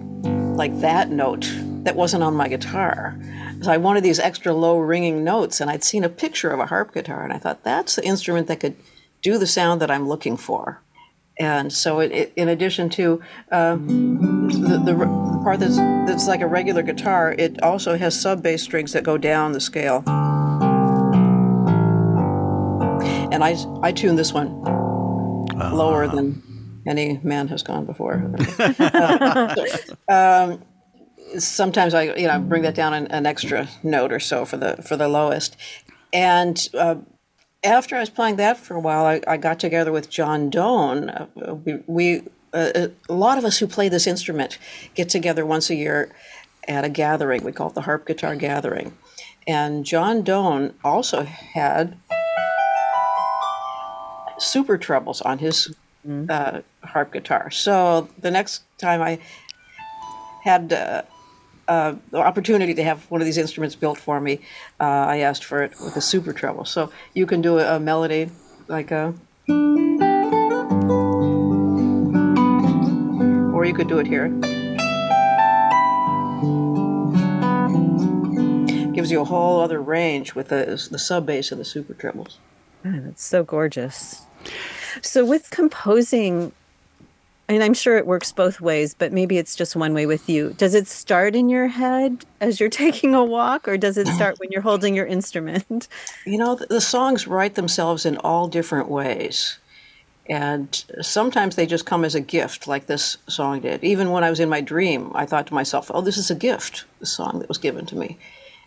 like that note that wasn't on my guitar. So I wanted these extra low ringing notes, and I'd seen a picture of a harp guitar, and I thought that's the instrument that could do the sound that I'm looking for. And so, it, it, in addition to uh, the, the, part that's, that's like a regular guitar, it also has sub bass strings that go down the scale. And I, I tune this one uh-huh. lower than any man has gone before. um, sometimes I, you know, bring that down an, an, extra note or so for the for the lowest. And uh, after I was playing that for a while, I, I got together with John Doan. Uh, we, we uh, a lot of us who play this instrument get together once a year at a gathering. We call it the Harp Guitar Gathering. And John Doan also had super trebles on his mm-hmm. uh, harp guitar. So the next time I had uh, uh, the opportunity to have one of these instruments built for me, uh, I asked for it with a super treble. So you can do a, a melody like a. Or you could do it here. Gives you a whole other range with the, the sub bass and the super trebles. Oh, that's so gorgeous. So, with composing, and I'm sure it works both ways, but maybe it's just one way with you. Does it start in your head as you're taking a walk, or does it start when you're holding your instrument? You know, the songs write themselves in all different ways. And sometimes they just come as a gift, like this song did. Even when I was in my dream, I thought to myself, oh, this is a gift, the song that was given to me.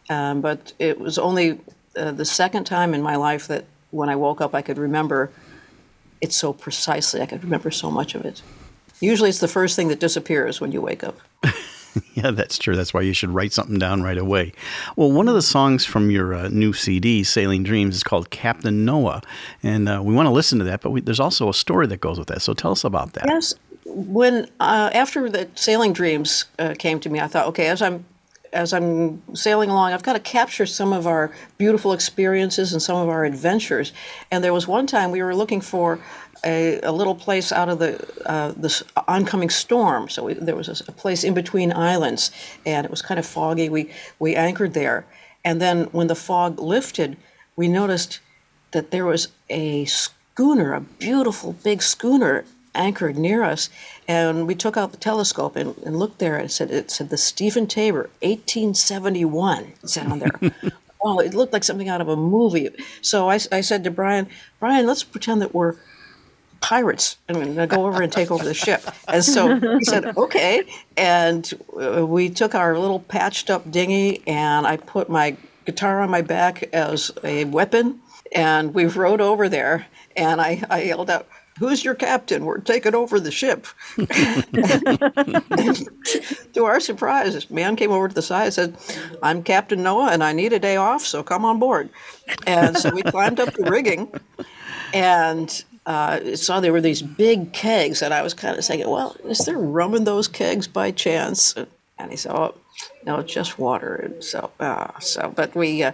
Um, but it was only uh, the second time in my life that when I woke up, I could remember it so precisely. I could remember so much of it. Usually it's the first thing that disappears when you wake up. yeah, that's true. That's why you should write something down right away. Well, one of the songs from your uh, new CD, Sailing Dreams, is called Captain Noah. And uh, we want to listen to that, but we, there's also a story that goes with that. So tell us about that. Yes. When, uh, after the Sailing Dreams uh, came to me, I thought, okay, as I'm as I'm sailing along, I've got to capture some of our beautiful experiences and some of our adventures. And there was one time we were looking for a, a little place out of the uh, this oncoming storm. So we, there was a, a, place in between islands, and it was kind of foggy. We we anchored there, and then when the fog lifted, we noticed that there was a schooner, a beautiful big schooner anchored near us, and we took out the telescope and, and looked there, and it said it said the Stephen Taber, 1871, said on there. oh, it looked like something out of a movie. So I, I said to Brian, Brian, let's pretend that we're pirates I and go over and take over the ship. And so he said, okay. And uh, we took our little patched up dinghy, and I put my guitar on my back as a weapon, and we rowed over there. And I, I yelled out, Who's your captain? We're taking over the ship. to our surprise, this man came over to the side and said, I'm Captain Noah and I need a day off, so come on board. And so we climbed up the rigging and uh, saw there were these big kegs. And I was kind of saying, well, is there rum in those kegs by chance? And he said, oh, no, it's just water. And so, uh, so, but we, uh,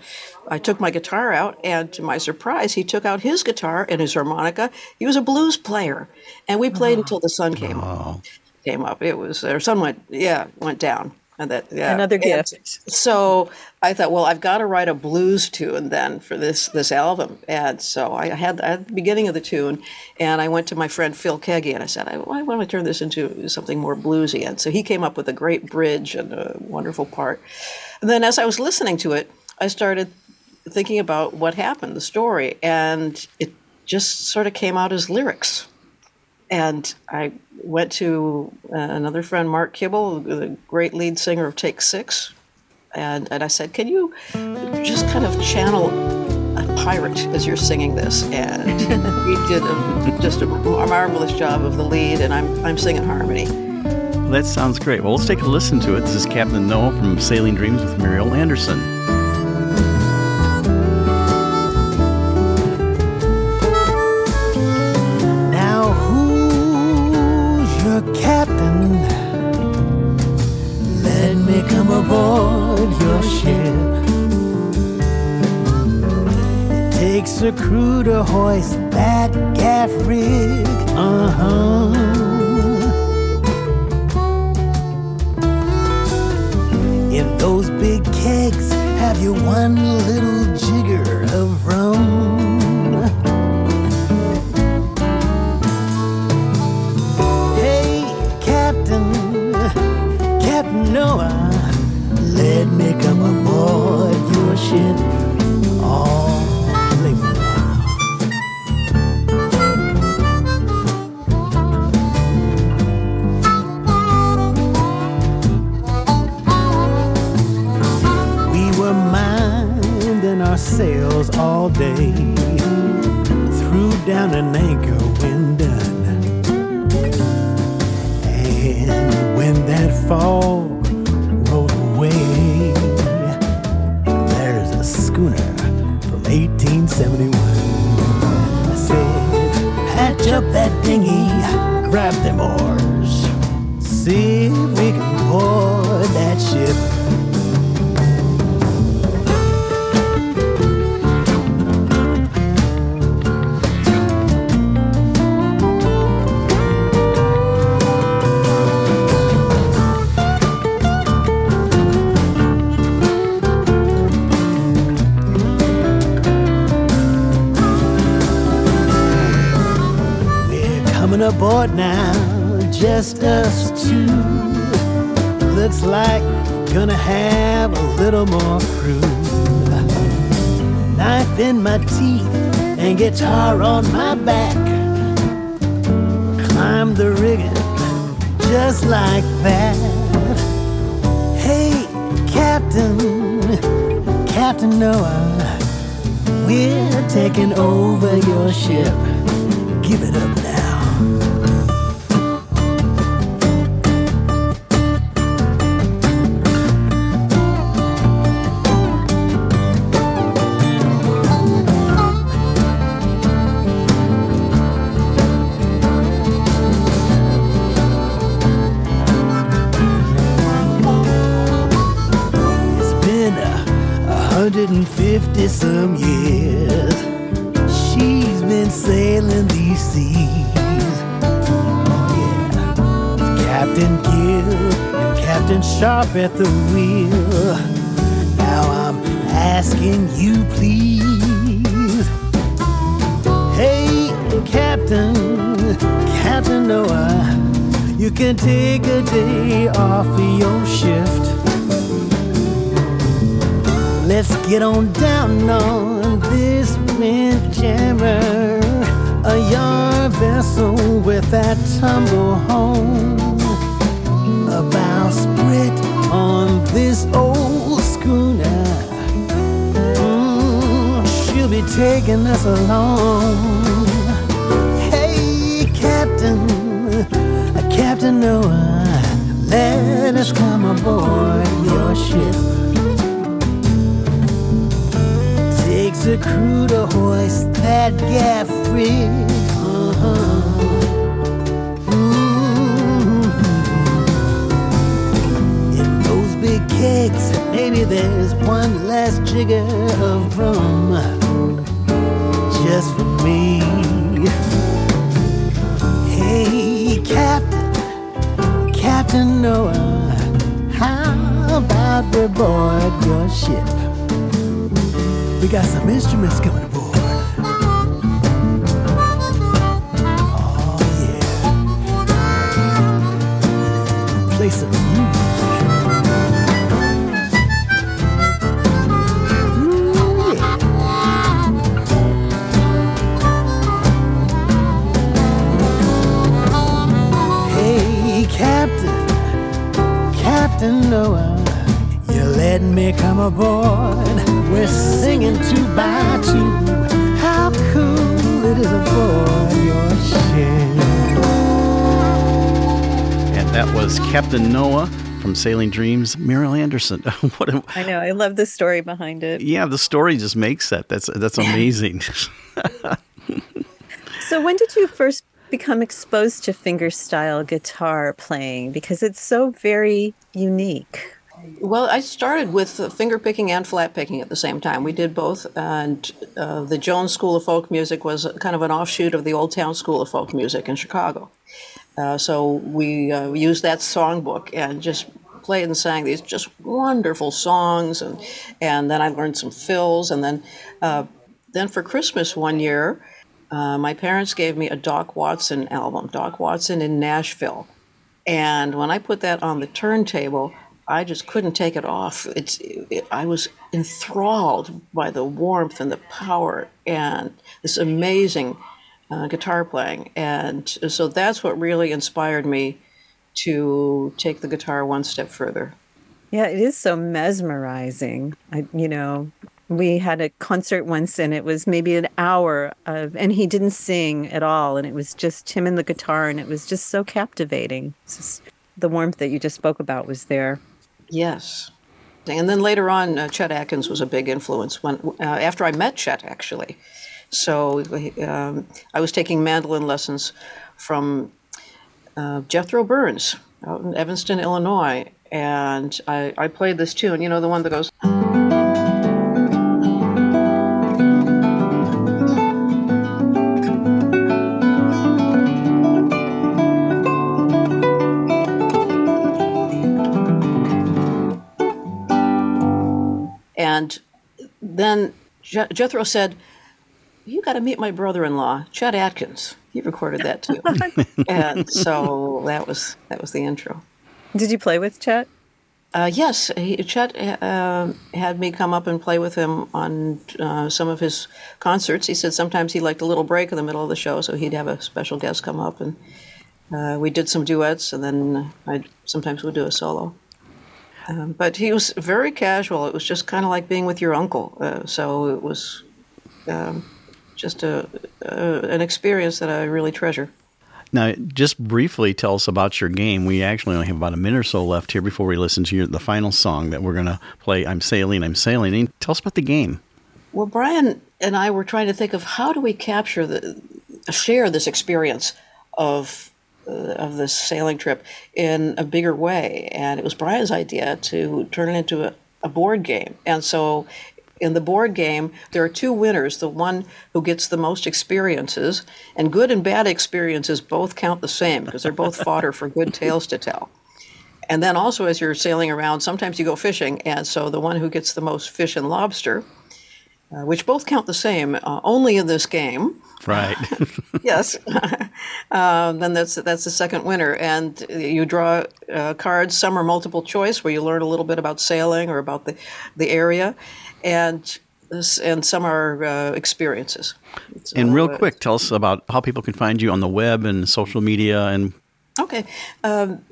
I took my guitar out, and to my surprise, he took out his guitar and his harmonica. He was a blues player, and we played oh. until the sun came oh. up. Came up. It was, or sun went, yeah, went down. And that yeah. another gift. And so I thought, well, I've got to write a blues tune then for this this album. And so I had at the beginning of the tune, and I went to my friend Phil Keaggy and I said, I, I want to turn this into something more bluesy. And so he came up with a great bridge and a wonderful part. And then as I was listening to it, I started thinking about what happened, the story, and it just sort of came out as lyrics. And I went to uh, another friend, Mark Kibble, the great lead singer of Take Six, and, and I said, Can you just kind of channel a pirate as you're singing this? And he did a, just a marvelous job of the lead, and I'm, I'm singing harmony. That sounds great. Well, let's take a listen to it. This is Captain Noah from Sailing Dreams with Muriel Anderson. Coming now, just us two. Looks like gonna have a little more crew. Knife in my teeth and guitar on my back. Climb the rigging just like that. Hey, Captain, Captain Noah. We're taking over your ship. Give it up 50 some years. She's been sailing these seas. Yeah. Captain Gill and Captain Sharp at the wheel. Now I'm asking you, please. Hey, Captain, Captain Noah, uh, you can take a day off of your get on down on this windjammer, a yard vessel with that tumble home. A bowsprit on this old schooner. Mm, she'll be taking us along. Hey, Captain, Captain Noah, let us come aboard your ship. Takes a crew to hoist that gaff rig. Uh-huh. Mhm. In those big kegs, maybe there's one last jigger of rum just for me. Hey, Captain, Captain Noah, how about we board your ship? We got some instruments coming Captain Noah from Sailing Dreams, Muriel Anderson. what a, I know. I love the story behind it. yeah, the story just makes that. That's that's amazing. So, when did you first become exposed to fingerstyle guitar playing? Because it's so very unique. Well, I started with uh, finger picking and flat picking at the same time. We did both, and uh, the Jones School of Folk Music was kind of an offshoot of the Old Town School of Folk Music in Chicago. Uh, so we uh, used that songbook and just played and sang these just wonderful songs, and and then I learned some fills, and then uh, then for Christmas one year, uh, my parents gave me a Doc Watson album, Doc Watson in Nashville, and when I put that on the turntable. I just couldn't take it off. It's it, I was enthralled by the warmth and the power and this amazing uh, guitar playing, and so that's what really inspired me to take the guitar one step further. Yeah, it is so mesmerizing. I, you know, we had a concert once and it was maybe an hour of and he didn't sing at all. And it was just him and the guitar and it was just so captivating. Just, the warmth that you just spoke about was there. Yes. And then later on uh, chet atkins was a big influence when uh, after i met chet actually so um, i was taking mandolin lessons from uh, jethro burns out in evanston illinois and I, I played this tune. You know the one that goes And then Je- Jethro said, You got to meet my brother in law, Chet Atkins. He recorded that too. and so that was that was the intro. Did you play with Chet? Uh, yes, he, Chet uh, had me come up and play with him on uh, some of his concerts. He said sometimes he liked a little break in the middle of the show, so he'd have a special guest come up, and uh, we did some duets, and then I sometimes would do a solo. Um, but he was very casual. It was just kind of like being with your uncle. Uh, so it was um, just a, a, an experience that I really treasure. Now, just briefly tell us about your game. We actually only have about a minute or so left here before we listen to your, the final song that we're going to play. I'm sailing, I'm sailing. And tell us about the game. Well, Brian and I were trying to think of how do we capture the share this experience of uh, of this sailing trip in a bigger way. And it was Brian's idea to turn it into a, a board game. And so in the board game, there are two winners the one who gets the most experiences, and good and bad experiences both count the same because they're both fodder for good tales to tell. And then also, as you're sailing around, sometimes you go fishing, and so the one who gets the most fish and lobster, uh, which both count the same, uh, only in this game. Right. yes. uh, then that's that's the second winner, and you draw uh, cards. Some are multiple choice, where you learn a little bit about sailing or about the the area, and and some are uh, experiences. So, and real quick, tell us about how people can find you on the web and social media and. Okay. Um,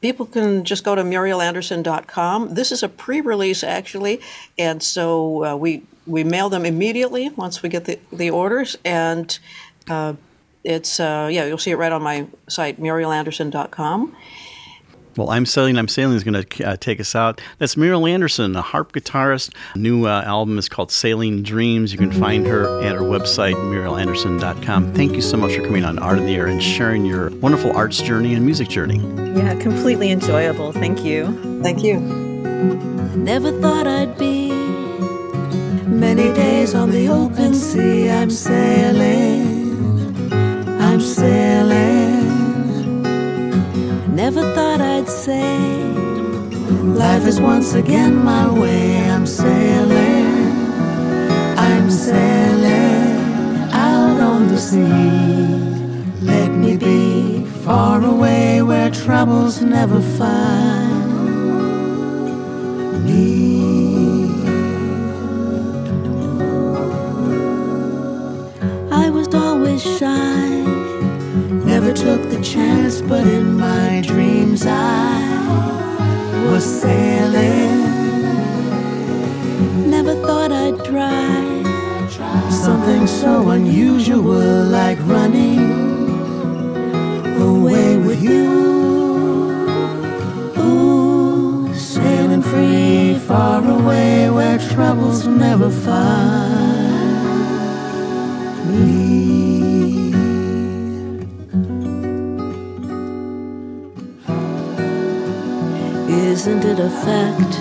people can just go to murielanderson.com. This is a pre-release actually, and so uh, we we mail them immediately once we get the, the orders, and uh, it's uh, yeah you'll see it right on my site murielanderson.com. Well, I'm Sailing, I'm Sailing is going to uh, take us out. That's Muriel Anderson, a harp guitarist. New uh, album is called Sailing Dreams. You can find her at her website, murielanderson.com. Thank you so much for coming on Art in the Air and sharing your wonderful arts journey and music journey. Yeah, completely enjoyable. Thank you. Thank you. Never thought I'd be many days on the open sea. I'm sailing, I'm sailing. Never thought I'd say life is once again my way. I'm sailing, I'm sailing out on the sea. Let me be far away where troubles never find me. Took the chance, but in my dreams I was sailing. Never thought I'd try something so unusual like running away with you. Ooh, sailing free, far away where troubles never find isn't it a fact?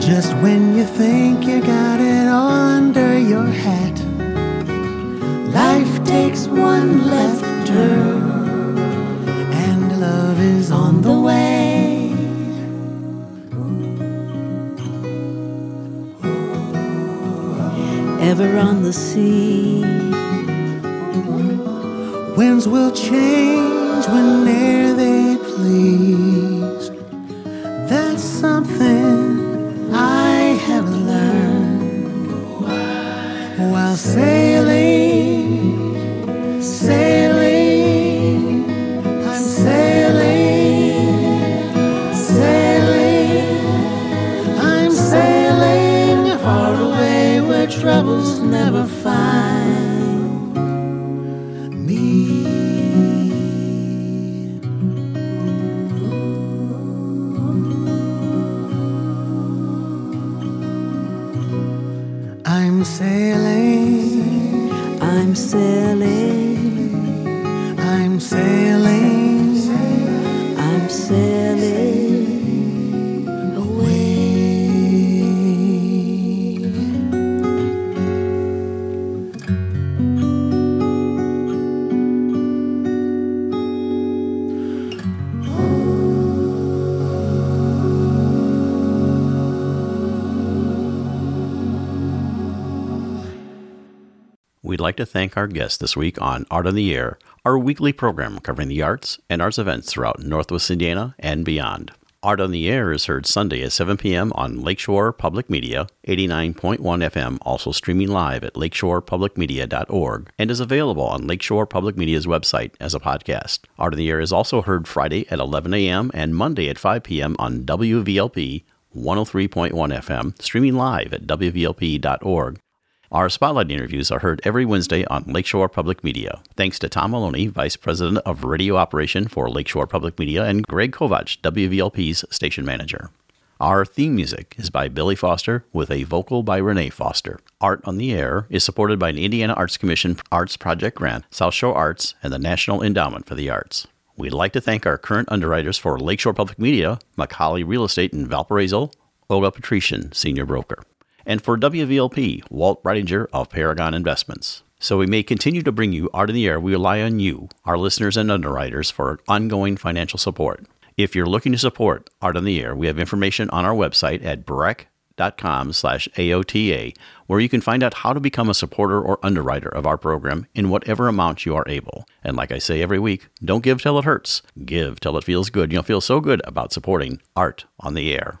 Just when you think you got it all under your hat, life takes one left turn, and love is on the way. ever on the sea. Winds will change whene'er they please. That's something to thank our guests this week on Art on the Air, our weekly program covering the arts and arts events throughout Northwest Indiana and beyond. Art on the Air is heard Sunday at 7 p.m. on Lakeshore Public Media, 89.1 FM, also streaming live at lakeshorepublicmedia.org, and is available on Lakeshore Public Media's website as a podcast. Art on the Air is also heard Friday at 11 a.m. and Monday at 5 p.m. on WVLP 103.1 FM, streaming live at WVLP.org. Our spotlight interviews are heard every Wednesday on Lakeshore Public Media. Thanks to Tom Maloney, Vice President of Radio Operation for Lakeshore Public Media, and Greg Kovach, WVLP's station manager. Our theme music is by Billy Foster with a vocal by Renee Foster. Art on the Air is supported by an Indiana Arts Commission Arts Project grant, South Shore Arts, and the National Endowment for the Arts. We'd like to thank our current underwriters for Lakeshore Public Media, McColly Real Estate in Valparaiso, Olga Patrician, Senior Broker and for WVLP, Walt Breidinger of Paragon Investments. So we may continue to bring you Art in the Air. We rely on you, our listeners and underwriters, for ongoing financial support. If you're looking to support Art on the Air, we have information on our website at brech.com slash AOTA, where you can find out how to become a supporter or underwriter of our program in whatever amount you are able. And like I say every week, don't give till it hurts. Give till it feels good. You'll feel so good about supporting Art on the Air.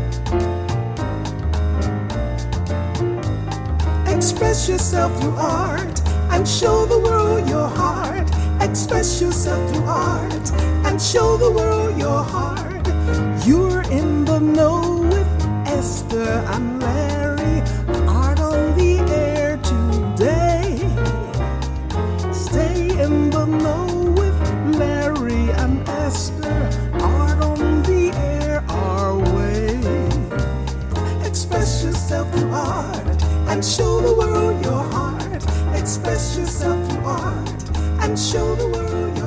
Express yourself through art and show the world your heart. Express yourself through art and show the world your heart. You're in the know with Esther and Larry. Art on the air today. Stay in the know with Larry and Esther. Art on the air our way. Express yourself through art and show the world your heart. Express yourself through art and show the world